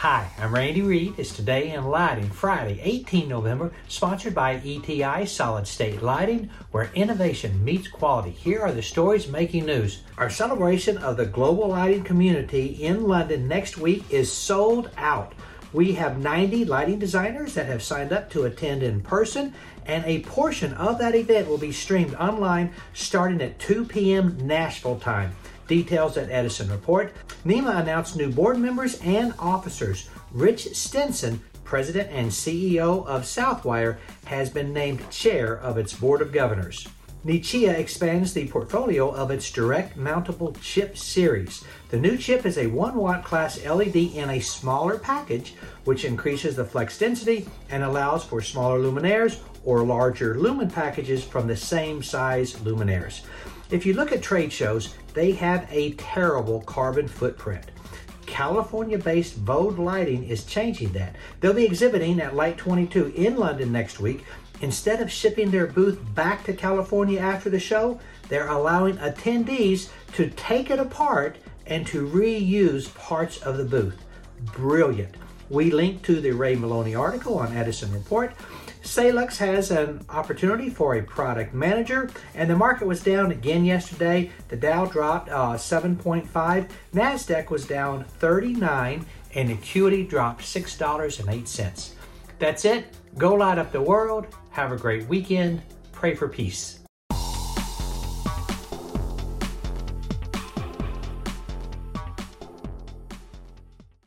Hi, I'm Randy Reed. It's Today in Lighting, Friday, 18 November, sponsored by ETI Solid State Lighting, where innovation meets quality. Here are the stories making news. Our celebration of the global lighting community in London next week is sold out. We have 90 lighting designers that have signed up to attend in person, and a portion of that event will be streamed online starting at 2 p.m. Nashville time. Details at Edison Report. NEMA announced new board members and officers. Rich Stinson, president and CEO of Southwire, has been named chair of its board of governors. Nichia expands the portfolio of its direct mountable chip series. The new chip is a 1 watt class LED in a smaller package, which increases the flux density and allows for smaller luminaires or larger lumen packages from the same size luminaires. If you look at trade shows, they have a terrible carbon footprint. California based Vode Lighting is changing that. They'll be exhibiting at Light 22 in London next week. Instead of shipping their booth back to California after the show, they're allowing attendees to take it apart and to reuse parts of the booth. Brilliant. We link to the Ray Molony article on Edison Report. Selux has an opportunity for a product manager, and the market was down again yesterday. The Dow dropped uh, 7.5, Nasdaq was down 39, and Acuity dropped $6.08. That's it. Go light up the world. Have a great weekend. Pray for peace.